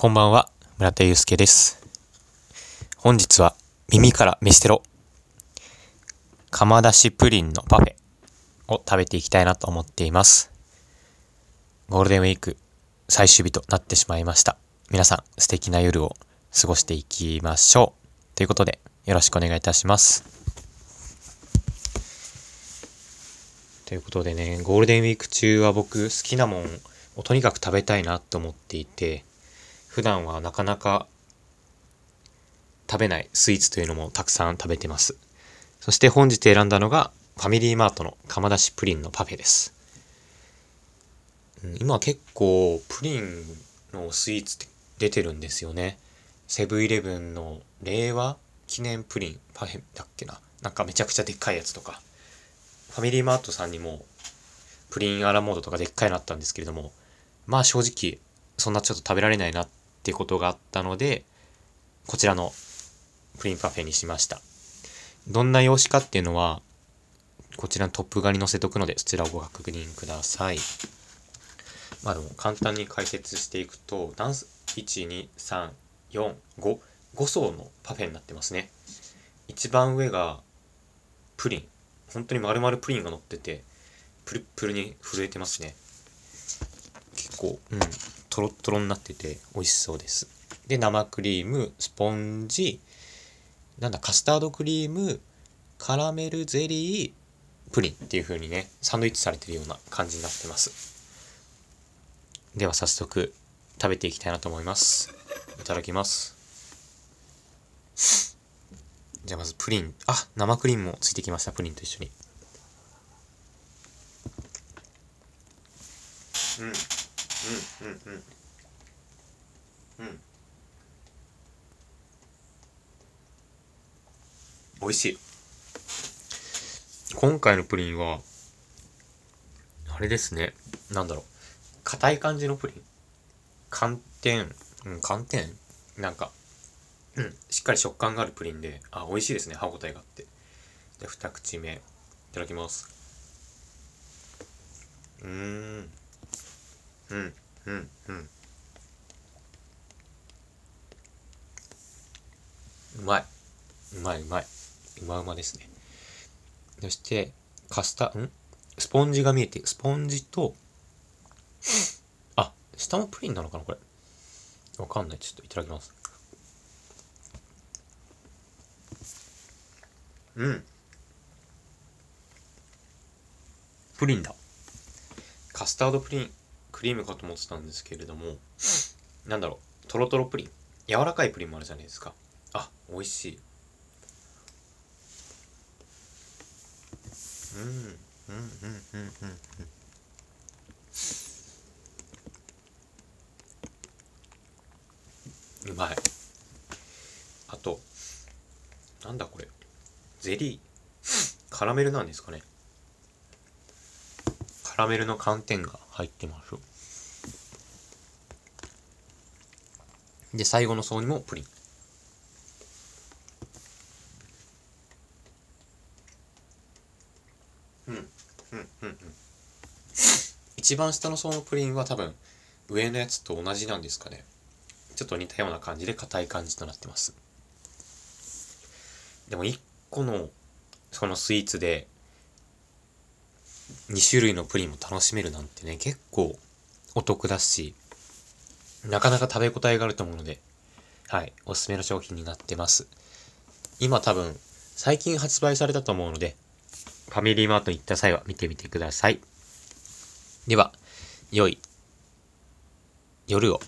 こんばんは、村田祐介です。本日は耳から飯テロ、釜出しプリンのパフェを食べていきたいなと思っています。ゴールデンウィーク最終日となってしまいました。皆さん素敵な夜を過ごしていきましょう。ということで、よろしくお願いいたします。ということでね、ゴールデンウィーク中は僕好きなもんをとにかく食べたいなと思っていて、普段はなかなか食べないスイーツというのもたくさん食べてます。そして本日選んだのがファミリーマートの釜出しプリンのパフェです。今結構プリンのスイーツって出てるんですよね。セブンイレブンの令和記念プリンパフェだっけな。なんかめちゃくちゃでっかいやつとか。ファミリーマートさんにもプリンアラモードとかでっかいのあったんですけれども、まあ正直そんなちょっと食べられないなっってことがあったので、こちらのプリンパフェにしました。どんな用紙かっていうのは、こちらのトップ画に載せとくので、そちらをご確認ください。まあでも簡単に解説していくと、ダンス、1、2、3、4、5、5層のパフェになってますね。一番上がプリン。本当に丸々プリンが乗ってて、プルプルに震えてますね。結構、うん、トロットロになってて美味しそうです。で、生クリーム、スポンジ、なんだ、カスタードクリーム、カラメルゼリー、プリンっていう風にね、サンドイッチされてるような感じになってます。では早速、食べていきたいなと思います。いただきます。じゃあまずプリン。あ、生クリームもついてきました、プリンと一緒に。うん。うん、うん、うん。うん。美味しい。今回のプリンは、あれですね。なんだろう。硬い感じのプリン。寒天、うん、寒天？なんか、うん、しっかり食感があるプリンで、あ、美味しいですね。歯応えがあって。じゃあ、二口目。いただきます。うん。うん、うん、うん。うまい。うまい、うまい。うまうまですね。そして、カスタ、ん？スポンジが見えて、スポンジと、あ、下もプリンなのかなこれ。わかんない。ちょっといただきます。うん。プリンだ。カスタードプリン、クリームかと思ってたんですけれども、なんだろう、トロトロプリン。柔らかいプリンもあるじゃないですか。あ、美味しい。うん、うん、うん、うん、うん。うまい。あと、なんだこれ。ゼリー。カラメルなんですかね。カラメルの寒天が入ってます。で、最後の層にもプリン。うん、うん、うん、うん。一番下の層のプリンは多分、上のやつと同じなんですかね。ちょっと似たような感じで硬い感じとなってます。でも1個のそのスイーツで2種類のプリンも楽しめるなんてね、結構お得だし、なかなか食べ応えがあると思うので、はい、おすすめの商品になってます。今多分、最近発売されたと思うので、ファミリーマートに行った際は見てみてください。では、良い夜を。